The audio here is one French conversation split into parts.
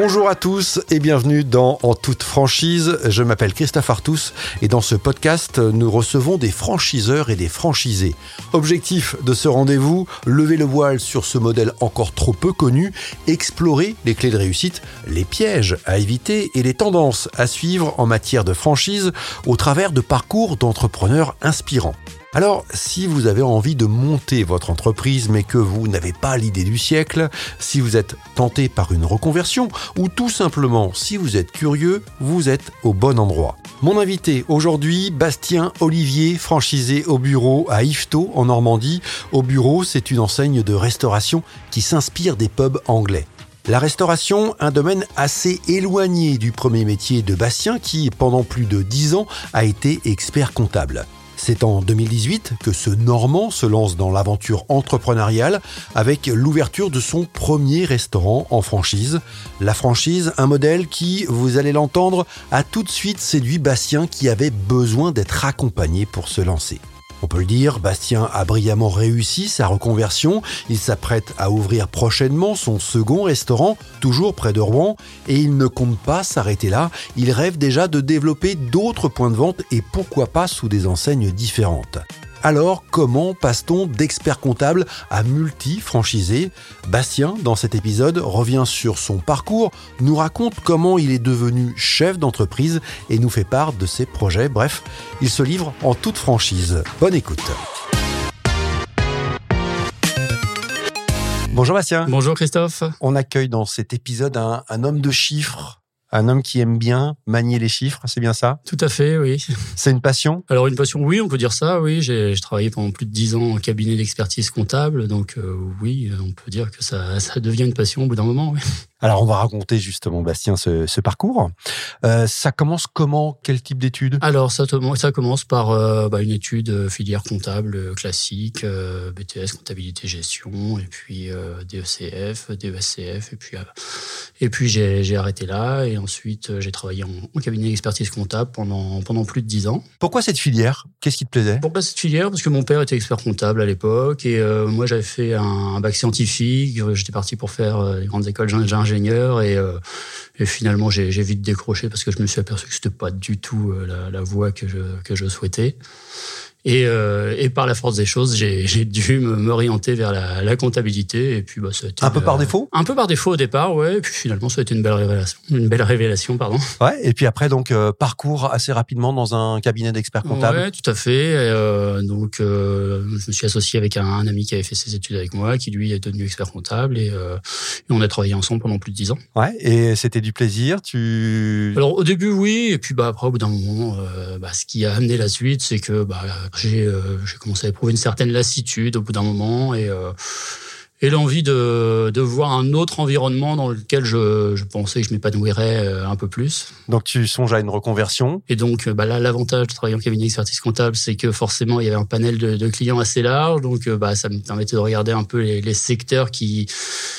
Bonjour à tous et bienvenue dans En toute franchise. Je m'appelle Christophe Artus et dans ce podcast, nous recevons des franchiseurs et des franchisés. Objectif de ce rendez-vous, lever le voile sur ce modèle encore trop peu connu, explorer les clés de réussite, les pièges à éviter et les tendances à suivre en matière de franchise au travers de parcours d'entrepreneurs inspirants. Alors, si vous avez envie de monter votre entreprise mais que vous n'avez pas l'idée du siècle, si vous êtes tenté par une reconversion ou tout simplement si vous êtes curieux, vous êtes au bon endroit. Mon invité aujourd'hui, Bastien Olivier, franchisé au bureau à Yvetot en Normandie. Au bureau, c'est une enseigne de restauration qui s'inspire des pubs anglais. La restauration, un domaine assez éloigné du premier métier de Bastien qui, pendant plus de dix ans, a été expert comptable. C'est en 2018 que ce Normand se lance dans l'aventure entrepreneuriale avec l'ouverture de son premier restaurant en franchise. La franchise, un modèle qui, vous allez l'entendre, a tout de suite séduit Bastien qui avait besoin d'être accompagné pour se lancer. On peut le dire, Bastien a brillamment réussi sa reconversion. Il s'apprête à ouvrir prochainement son second restaurant, toujours près de Rouen, et il ne compte pas s'arrêter là. Il rêve déjà de développer d'autres points de vente et pourquoi pas sous des enseignes différentes. Alors, comment passe-t-on d'expert comptable à multi-franchisé? Bastien, dans cet épisode, revient sur son parcours, nous raconte comment il est devenu chef d'entreprise et nous fait part de ses projets. Bref, il se livre en toute franchise. Bonne écoute. Bonjour Bastien. Bonjour Christophe. On accueille dans cet épisode un, un homme de chiffres, un homme qui aime bien manier les chiffres, c'est bien ça? Tout à fait, oui. C'est une passion? Alors une passion, oui, on peut dire ça, oui. J'ai travaillé pendant plus de dix ans en cabinet d'expertise comptable, donc euh, oui, on peut dire que ça, ça devient une passion au bout d'un moment, oui. Alors on va raconter justement, Bastien, ce, ce parcours. Euh, ça commence comment? Quel type d'études? Alors ça, ça commence par euh, bah, une étude filière comptable classique, BTS, comptabilité gestion, et puis DECF, DESCF, et puis, et puis j'ai arrêté là, et ensuite j'ai travaillé en, en cabinet d'expertise comptable pendant, pendant plus de dix ans. Pourquoi cette filière? Qu'est-ce qui te plaisait? Pourquoi cette filière? Parce que mon père était expert comptable à l'époque, et moi j'avais fait un, un, bac scientifique, j'étais parti pour faire les grandes écoles ingénieur et, euh, et finalement j'ai vite décroché parce que je me suis aperçu que c'était pas du tout euh, la, la voie que je, que je souhaitais. Et, euh, et, par la force des choses, j'ai dû m'orienter vers la, la, comptabilité. Et puis, bah, ça a été un peu par défaut? Un peu par défaut au départ, ouais. Et puis finalement, ça a été une belle révélation. Une belle révélation, pardon. Ouais. Et puis après, donc euh, parcours assez rapidement dans un cabinet d'experts comptables. Ouais, tout à fait. Euh, donc, euh, je me suis associé avec un, un, ami qui avait fait ses études avec moi, qui lui est devenu expert comptable, et, euh, et on a travaillé ensemble pendant plus de dix ans. Ouais. Et c'était du plaisir. Tu. Alors au début, oui. Et puis bah après, au bout d'un moment, euh, bah, ce qui a amené la suite, c'est que bah j'ai euh, commencé à éprouver une certaine lassitude au bout d'un moment et euh, et l'envie de, de voir un autre environnement dans lequel je, je pensais que je m'épanouirais un peu plus. Donc tu songes à une reconversion Et donc bah là, l'avantage de travailler en cabinet d'expertise comptable, c'est que forcément, il y avait un panel de, de, clients assez large, donc bah, ça me permettait de regarder un peu les, les secteurs qui,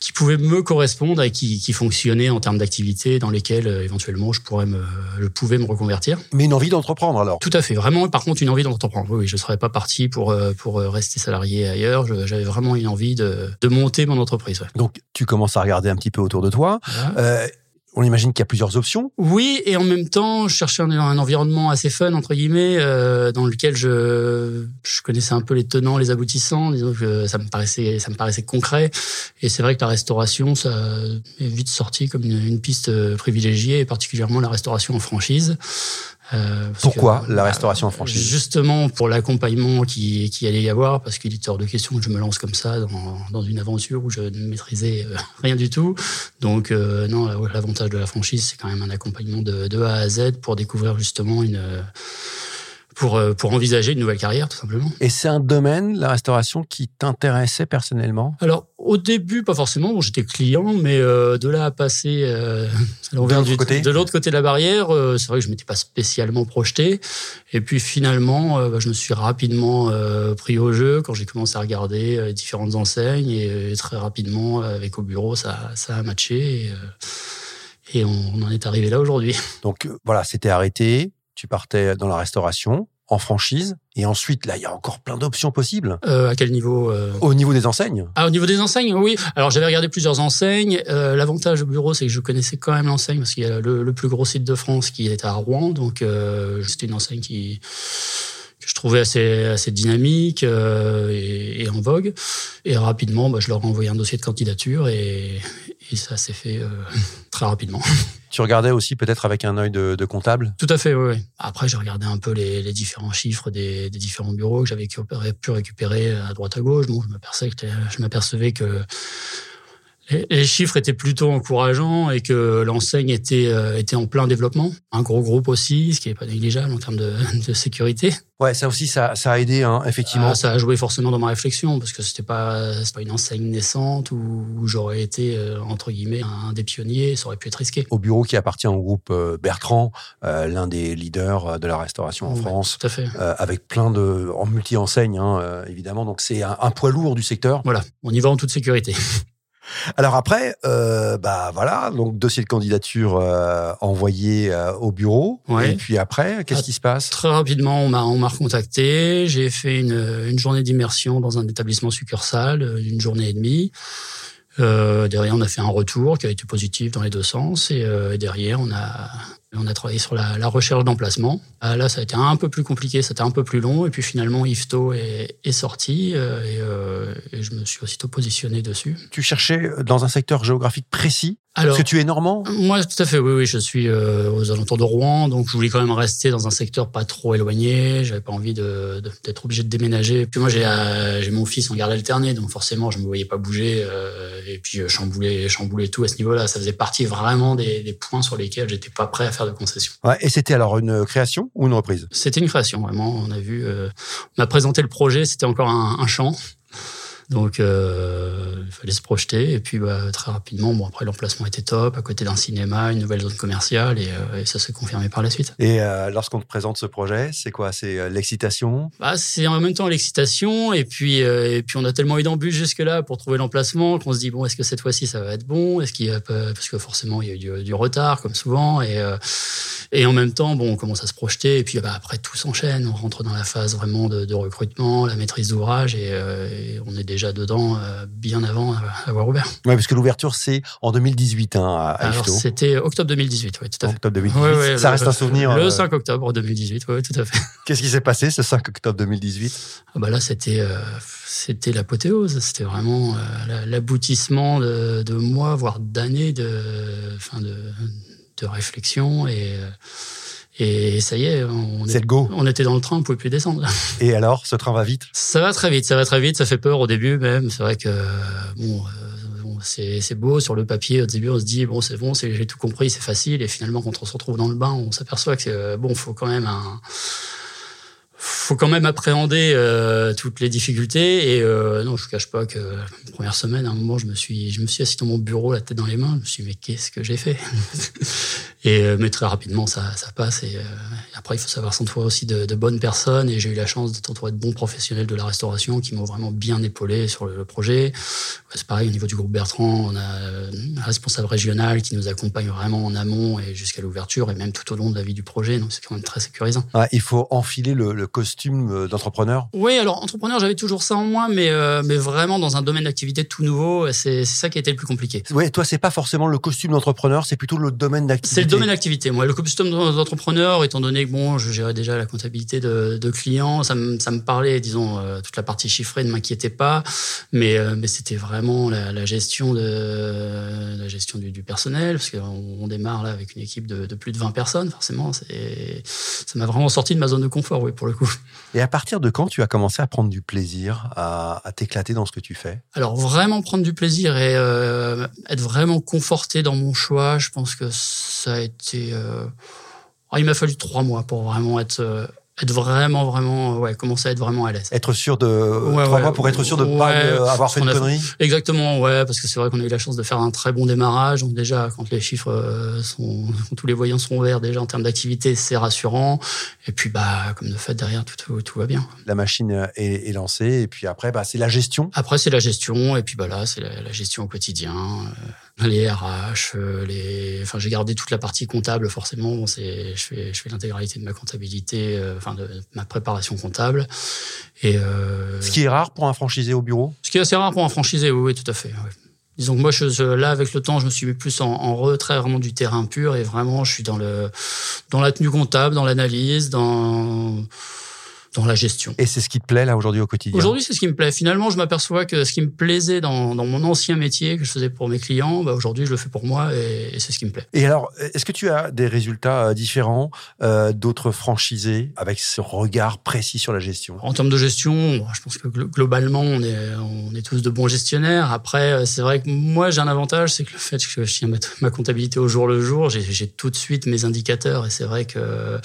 qui pouvaient me correspondre et qui, qui fonctionnaient en termes d'activité dans lesquelles euh, éventuellement je, pourrais me, je pouvais me reconvertir. Mais une envie d'entreprendre alors Tout à fait, vraiment par contre une envie d'entreprendre. Oui, je ne serais pas parti pour, euh, pour rester salarié ailleurs, j'avais vraiment une envie de de monter mon entreprise. Ouais. Donc, tu commences à regarder un petit peu autour de toi. Euh, on imagine qu'il y a plusieurs options. Oui, et en même temps, je cherchais un, un environnement assez fun entre guillemets, euh, dans lequel je, je connaissais un peu les tenants, les aboutissants. Disons que ça me paraissait, ça me paraissait concret. Et c'est vrai que la restauration, ça est vite sorti comme une, une piste privilégiée, et particulièrement la restauration en franchise. Euh, Pourquoi que, la restauration en franchise Justement pour l'accompagnement qui, qui allait y avoir, parce qu'il est hors de question que je me lance comme ça dans, dans une aventure où je ne maîtrisais euh, rien du tout. Donc euh, non, l'avantage de la franchise, c'est quand même un accompagnement de, de, A à Z pour découvrir justement une pour, euh, pour envisager une nouvelle carrière, tout simplement. Et c'est un domaine, la restauration, qui t'intéressait personnellement? Alors, au début, pas forcément. Bon, j'étais client, mais euh, de là à passer euh, de l'autre côté, de l'autre côté de la barrière, euh, c'est vrai que je m'étais pas spécialement projeté. Et puis finalement, euh, bah, je me suis rapidement euh, pris au jeu quand j'ai commencé à regarder différentes enseignes et, et, très rapidement, avec au bureau, ça, ça a matché. Et, et on, on en est arrivé là aujourd'hui. Donc voilà, c'était arrêté tu partais dans la restauration en franchise. Et ensuite, là, il y a encore plein d'options possibles. Euh, à quel niveau euh Au niveau des enseignes Ah, au niveau des enseignes, oui. Alors, j'avais regardé plusieurs enseignes. Euh, L'avantage au bureau, c'est que je connaissais quand même l'enseigne parce qu'il y a le, le, plus gros site de France qui est à Rouen. Donc, euh, c'était une enseigne qui que je trouvais assez, assez dynamique euh, et, et, en vogue. Et rapidement, bah, je leur ai envoyé un dossier de candidature et, et ça s'est fait euh, très rapidement. Tu regardais aussi peut-être avec un œil de, de, comptable? Tout à fait, oui. Après, j'ai regardé un peu les, les, différents chiffres des, des différents bureaux que j'avais pu récupérer à droite à gauche. Bon, je m'apercevais que les chiffres étaient plutôt encourageants et que l'enseigne était, euh, était en plein développement. Un gros groupe aussi, ce qui n'est pas négligeable en termes de, de, sécurité. Ouais, ça aussi, ça, ça a aidé, hein, effectivement. Ah, ça a joué forcément dans ma réflexion parce que c'était pas, pas une enseigne naissante où, où j'aurais été euh, entre guillemets un des pionniers. Ça aurait pu être risqué. Au bureau qui appartient au groupe euh, Bertrand, euh, l'un des leaders de la restauration en ouais, France, tout à fait. avec plein de en multi enseignes, hein, évidemment. Donc c'est un, un poids lourd du secteur. Voilà, on y va en toute sécurité. Alors après, euh, bah voilà, donc dossier de candidature euh, envoyé euh, au bureau. Ouais. Et puis après, qu'est-ce ah, qui se passe? Très rapidement, on m'a on m'a recontacté. J'ai fait une, une journée d'immersion dans un établissement succursale, une journée et demie. Derrière, on a fait un retour qui a été positif dans les deux sens. Et derrière, on a on a travaillé sur la, la recherche d'emplacement. Ah, là, ça a été un peu plus compliqué, c'était un peu plus long. Et puis finalement, Ifto est, est sorti euh, et, euh, et, je me suis aussitôt positionné dessus. Tu cherchais dans un secteur géographique précis alors, Parce que tu es normand Moi, tout à fait, oui, oui. Je suis euh, aux alentours de Rouen, donc je voulais quand même rester dans un secteur pas trop éloigné. J'avais pas envie de, de, d'être obligé de déménager. Puis moi, j'ai, euh, mon fils en garde alternée, donc forcément, je me voyais pas bouger. Et puis, chamboulais, chamboulais tout à ce niveau-là. Ça faisait partie vraiment des, des points sur lesquels j'étais pas prêt à faire de concessions. Ouais, et c'était alors une création ou une reprise? C'était une création, vraiment. On a vu, euh, on m'a présenté le projet. C'était encore un, un champ. Donc, euh, il fallait se projeter. Et puis, bah, très rapidement, bon, après, l'emplacement était top, à côté d'un cinéma, une nouvelle zone commerciale, et, euh, et ça s'est confirmé par la suite. Et euh, lorsqu'on te présente ce projet, c'est quoi? C'est l'excitation? Bah, C'est en même temps l'excitation, et puis, et puis on a tellement eu d'embûches jusque-là pour trouver l'emplacement qu'on se dit, bon, est-ce que cette fois-ci, ça va être bon? Est-ce qu'il y a Parce que forcément, il y a eu du, du retard, comme souvent, et, et en même temps, bon, on commence à se projeter, et puis bah, après, tout s'enchaîne. On rentre dans la phase vraiment de, de recrutement, la maîtrise d'ouvrage, et, et on est déjà déjà dedans euh, bien avant avoir ouvert. Oui, parce que l'ouverture, c'est en 2018 hein, à Alors, c'était octobre 2018, oui, tout à fait. Octobre 2018. Ouais, ouais, ça le, reste un souvenir. Le 5 octobre 2018, oui, tout à fait. Qu'est-ce qui s'est passé ce 5 octobre 2018 ah bah Là, c'était euh, c'était l'apothéose. C'était vraiment euh, l'aboutissement de, de mois, voire d'années de, de, de réflexion et. Euh, et ça y est, on, est, go. on était dans le train, on pouvait plus descendre. Et alors, ce train va vite? Ça va très vite, ça va très vite, ça fait peur au début même. C'est vrai que bon, euh, c'est beau sur le papier. Au début, on se dit bon, c'est bon, j'ai tout compris, c'est facile. Et finalement, quand on se retrouve dans le bain, on s'aperçoit que c'est bon, faut quand même un faut quand même appréhender euh, toutes les difficultés et euh, non je vous cache pas que la première semaine à un moment je me suis je me suis assis dans mon bureau la tête dans les mains je me suis dit mais qu'est-ce que j'ai fait? Et euh, mais très rapidement ça passe et, euh, après il faut savoir s'entourer aussi de, bonnes personnes et j'ai eu la chance d'être entouré de bons professionnels de la restauration qui m'ont vraiment bien épaulé sur le, projet. C'est pareil au niveau du groupe Bertrand on a un responsable régional qui nous accompagne vraiment en amont et jusqu'à l'ouverture et même tout au long de la vie du projet donc c'est quand même très sécurisant. Il faut enfiler le, le costume d'entrepreneur? Oui, alors entrepreneur, j'avais toujours ça en moi, mais, euh, mais vraiment dans un domaine d'activité tout nouveau, c'est ça qui a été le plus compliqué. Oui, toi, c'est pas forcément le costume d'entrepreneur, c'est plutôt le domaine d'activité. C'est le domaine d'activité. Moi, le costume d'entrepreneur, étant donné que bon, je gérais déjà la comptabilité de, de clients, ça me, ça me parlait, disons, euh, toute la partie chiffrée ne m'inquiétait pas, mais, euh, mais c'était vraiment la, la, gestion de la gestion du, du personnel, parce qu'on on démarre là avec une équipe de, de plus de 20 personnes, forcément, c'est ça m'a vraiment sorti de ma zone de confort, oui, pour le coup. Et à partir de quand tu as commencé à prendre du plaisir, à, t'éclater dans ce que tu fais? Alors vraiment prendre du plaisir et euh, être vraiment conforté dans mon choix, je pense que ça a été... Euh... Oh, il m'a fallu trois mois pour vraiment être... Euh être vraiment, vraiment, ouais, commencer à être vraiment à l'aise. Être sûr de ouais, trois ouais, mois pour être sûr de ne pas avoir fait une connerie. Exactement, ouais, parce que c'est vrai qu'on a eu la chance de faire un très bon démarrage. Donc déjà, quand les chiffres euh, sont, quand tous les voyants sont verts, déjà en termes d'activité, c'est rassurant. Et puis, bah, comme de fait, derrière, tout, tout, tout va bien. La machine est, est, lancée, et puis après, bah, c'est la gestion. Après, c'est la gestion, et puis bah là, c'est la, la, gestion au quotidien. Euh, les RH, euh, les, enfin, j'ai gardé toute la partie comptable, forcément. Bon, c'est, je fais, je fais l'intégralité de ma comptabilité. Euh, enfin, enfin de ma préparation comptable. Et euh, Ce qui est rare pour un franchisé au bureau ce qui est assez rare pour un franchisé, oui, oui, tout à fait. Disons que moi, je- là, avec le temps, je me suis mis plus en, en retrait vraiment du terrain pur et vraiment, je suis dans le dans la tenue comptable, dans l'analyse, dans dans la gestion. Et c'est ce qui te plaît là aujourd'hui au quotidien? Aujourd'hui, c'est ce qui me plaît. Finalement, je m'aperçois que ce qui me plaisait dans, dans mon ancien métier que je faisais pour mes clients, bah, aujourd'hui, je le fais pour moi et, et c'est ce qui me plaît. Et alors, est-ce que tu as des résultats euh, différents euh, d'autres franchisés avec ce regard précis sur la gestion? En termes de gestion, bon, je pense que glo- globalement, on est, on est tous de bons gestionnaires. Après, euh, c'est vrai que moi, j'ai un avantage, c'est que le fait que je tiens ma, comptabilité au jour le jour, j'ai j'ai tout de suite mes indicateurs. Et c'est vrai que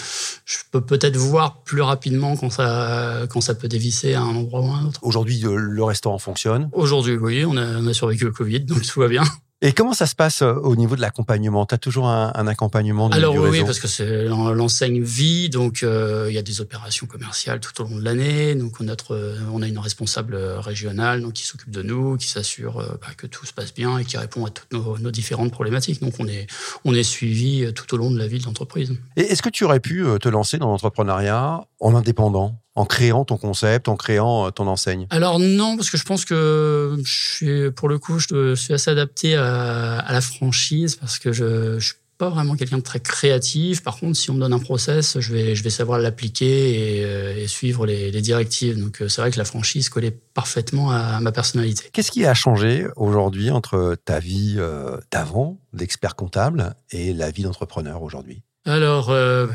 je peux peut-être voir plus rapidement quand ça, quand ça peut dévisser à un endroit ou à un autre. Aujourd'hui, euh, le restaurant fonctionne. Aujourd'hui, oui, on a, on a survécu au Covid, donc tout va bien. Et comment ça se passe euh, au niveau de l'accompagnement? Tu as toujours un, un accompagnement du, Alors oui, parce que c'est l'en- l'enseigne vie, donc euh, il y a des opérations commerciales tout au long de l'année. Donc on a, notre, on a une responsable euh, régionale donc, qui s'occupe de nous, qui s'assure euh, bah, que tout se passe bien et qui répond à toutes nos, nos différentes problématiques. Donc on est, on est suivi tout au long de la vie de l'entreprise. Et est-ce que tu aurais pu te lancer dans l'entrepreneuriat en indépendant, en créant ton concept, en créant euh, ton enseigne? Alors non, parce que je pense que je suis, pour le coup, je suis assez adapté à, à la franchise parce que je, je suis pas vraiment quelqu'un de très créatif. Par contre, si on me donne un process, je vais, je vais savoir l'appliquer et, euh, et suivre les, les directives. Donc euh, c'est vrai que la franchise collait parfaitement à ma personnalité. Qu'est-ce qui a changé aujourd'hui entre ta vie d'avant, d'expert comptable, et la vie d'entrepreneur aujourd'hui? Alors, euh,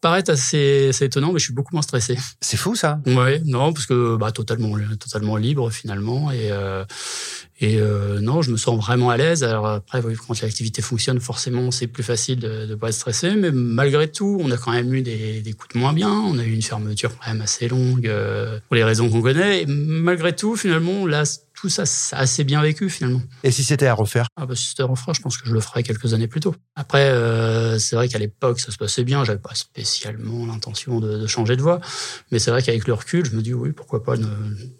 paraître assez, assez étonnant, mais je suis beaucoup moins stressé. C'est fou ça Ouais, non, parce que bah, totalement, totalement libre finalement. Et, euh, et euh, non, je me sens vraiment à l'aise. Alors après, quand l'activité fonctionne, forcément, c'est plus facile de ne pas être stressé. Mais malgré tout, on a quand même eu des, des coups de moins bien. On a eu une fermeture quand même assez longue euh, pour les raisons qu'on connaît. Et malgré tout, finalement, là, tout ça, ça assez bien vécu finalement. Et si c'était à refaire? Ah bah, si c'était à refaire, je pense que je le ferais quelques années plus tôt. Après, euh, c'est vrai qu'à l'époque, ça se passait bien. J'avais pas spécialement l'intention de, de changer de voie. Mais c'est vrai qu'avec le recul, je me dis oui, pourquoi pas ne,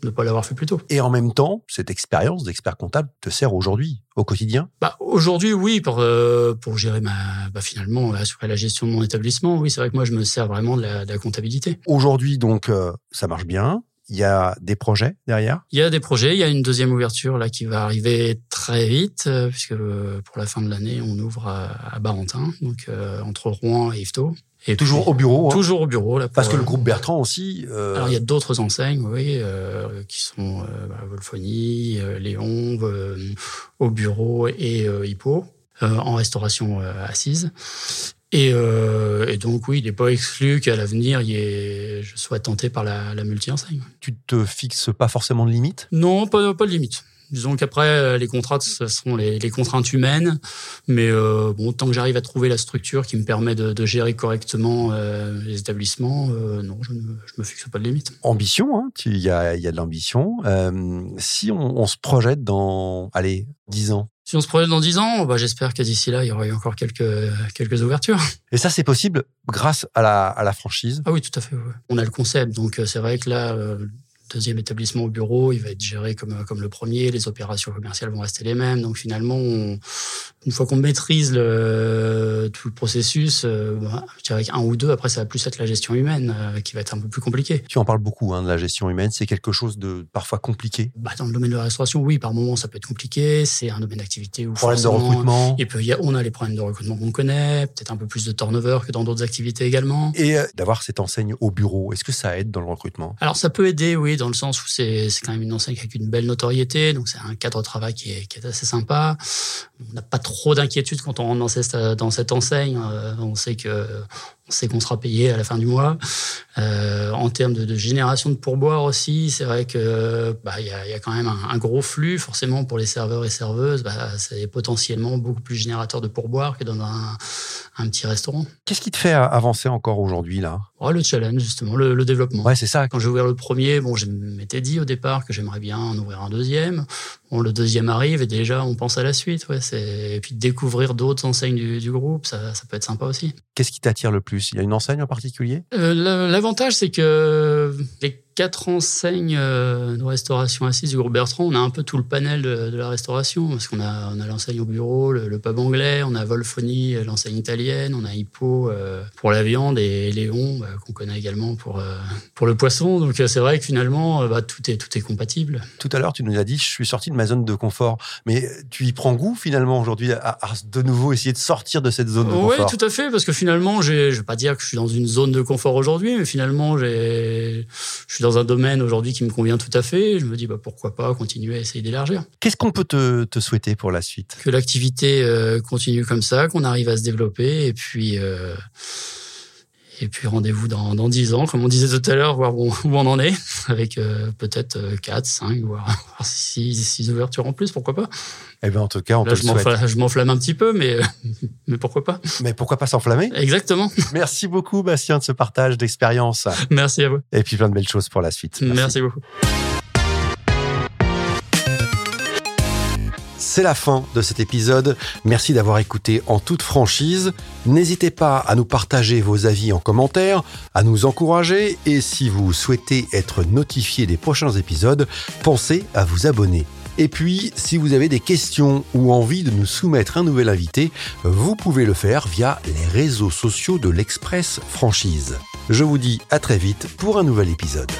ne pas l'avoir fait plus tôt. Et en même temps, cette expérience d'expert comptable te sert aujourd'hui, au quotidien? Bah, aujourd'hui, oui, pour, euh, pour gérer ma, bah, finalement, assurer la gestion de mon établissement. Oui, c'est vrai que moi, je me sers vraiment de la, de la comptabilité. Aujourd'hui, donc, euh, ça marche bien. Il y a des projets derrière? Il y a des projets. Il y a une deuxième ouverture là qui va arriver très vite, euh, puisque euh, pour la fin de l'année, on ouvre à, à Barentin, donc euh, entre Rouen et Yvetot. Et Toujours puis- au bureau. hein? Toujours au bureau. Là, pour, Parce que le groupe Bertrand aussi. euh, Alors il y a d'autres enseignes, oui, euh, qui sont euh, bah, Léon, au bureau et Hippo, en restauration assise. Et, euh, et donc oui, il n'est pas exclu qu'à l'avenir, je sois tenté par la, la multi-enseigne. tu te fixes pas forcément de limite. Non, pas, pas de limite. Disons qu'après, euh, les contraintes, ce seront les, les contraintes humaines. Mais euh, bon, tant que j'arrive à trouver la structure qui me permet de, de gérer correctement euh, les établissements, euh, non, je ne je me fixe pas de limite. Ambition, hein, il y, a, il y a de l'ambition. Si on, on se projette dans, allez, 10 ans, Si on se projette dans 10 ans, bah, j'espère qu'à d'ici là, il y aura eu encore quelques, quelques ouvertures. et ça c'est possible grâce à la, à la franchise? Ah oui, tout à fait. ouais. On a le concept, donc euh, c'est vrai que là, euh, deuxième établissement au bureau, il va être géré comme, euh, comme le premier. Les opérations commerciales vont rester les mêmes. Donc finalement, on- une fois qu'on maîtrise le, tout le processus, euh, bah, je dirais qu'un ou deux, après, ça va plus être la gestion humaine euh, qui va être un peu plus compliquée. Tu en parles beaucoup hein, de la gestion humaine. C'est quelque chose de parfois compliqué. Bah, dans le domaine de la restauration, oui, par moment, ça peut être compliqué. C'est un domaine d'activité où Problème de recrutement. Et puis, il y a- on a les problèmes de recrutement qu'on connaît, peut-être un peu plus de turnover que dans d'autres activités également. Et euh, d'avoir cette enseigne au bureau, est-ce que ça aide dans le recrutement? Alors, ça peut aider, oui, dans le sens où c'est quand même une enseigne avec une belle notoriété, donc c'est un cadre de travail qui est, qui est assez sympa. On n'a pas trop d'inquiétude quand on rentre dans cette, dans cette enseigne. Euh, on sait que sait qu'on sera payé à la fin du mois. Euh, en termes de, de génération de pourboire aussi, c'est vrai que bah il y a, y a quand même un, un gros flux forcément pour les serveurs et serveuses. Bah, c'est potentiellement beaucoup plus générateur de pourboire que dans un, un petit restaurant. Qu'est-ce qui te fait avancer encore aujourd'hui là? Oh, le challenge justement, le, le développement. Ouais, c'est ça. Quand j'ai ouvert le premier, bon, je m'étais dit au départ que j'aimerais bien en ouvrir un deuxième. Bon, le deuxième arrive et déjà on pense à la suite. Ouais, c'est et puis découvrir d'autres enseignes du, du groupe, ça, ça peut être sympa aussi. Qu'est-ce qui t'attire le plus? Il y a une enseigne en particulier? Euh, L'avantage, c'est que les quatre enseignes euh, de restauration assise du groupe Bertrand. On a un peu tout le panel de, la restauration, parce qu'on a, on a l'enseigne au bureau, le, pub anglais, on a Volfoni, l'enseigne italienne, on a Hippo euh, pour la viande et Léon, bah, qu'on connaît également pour, euh, pour le poisson. Donc c'est vrai que finalement, bah, tout, est, tout est compatible. Tout à l'heure, tu nous as dit, je suis sorti de ma zone de confort. Mais tu y prends goût finalement aujourd'hui à, de nouveau essayer de sortir de cette zone de confort Oui, tout à fait, parce que finalement, je ne vais pas dire que je suis dans une zone de confort aujourd'hui, mais finalement, je suis dans un domaine aujourd'hui qui me convient tout à fait. Je me dis bah, pourquoi pas continuer à essayer d'élargir. Qu'est-ce qu'on peut te, te, souhaiter pour la suite? Que l'activité euh, continue comme ça, qu'on arrive à se développer et puis. Euh, et puis rendez-vous dans, dans 10 ans, comme on disait tout à l'heure, voir où, on en est, avec euh, peut-être 4, 5, voire 6, ouvertures en plus, pourquoi pas. Eh bien, en tout cas, on Là, te je Je m'enflamme un petit peu, mais, mais pourquoi pas. Mais pourquoi pas s'enflammer Exactement. Merci beaucoup, Bastien, de ce partage d'expérience. Merci à vous. Et puis plein de belles choses pour la suite. Merci beaucoup. C'est la fin de cet épisode. Merci d'avoir écouté en toute franchise. N'hésitez pas à nous partager vos avis en commentaire, à nous encourager et si vous souhaitez être notifié des prochains épisodes, pensez à vous abonner. Et puis, si vous avez des questions ou envie de nous soumettre un nouvel invité, vous pouvez le faire via les réseaux sociaux de l'Express Franchise. Je vous dis à très vite pour un nouvel épisode.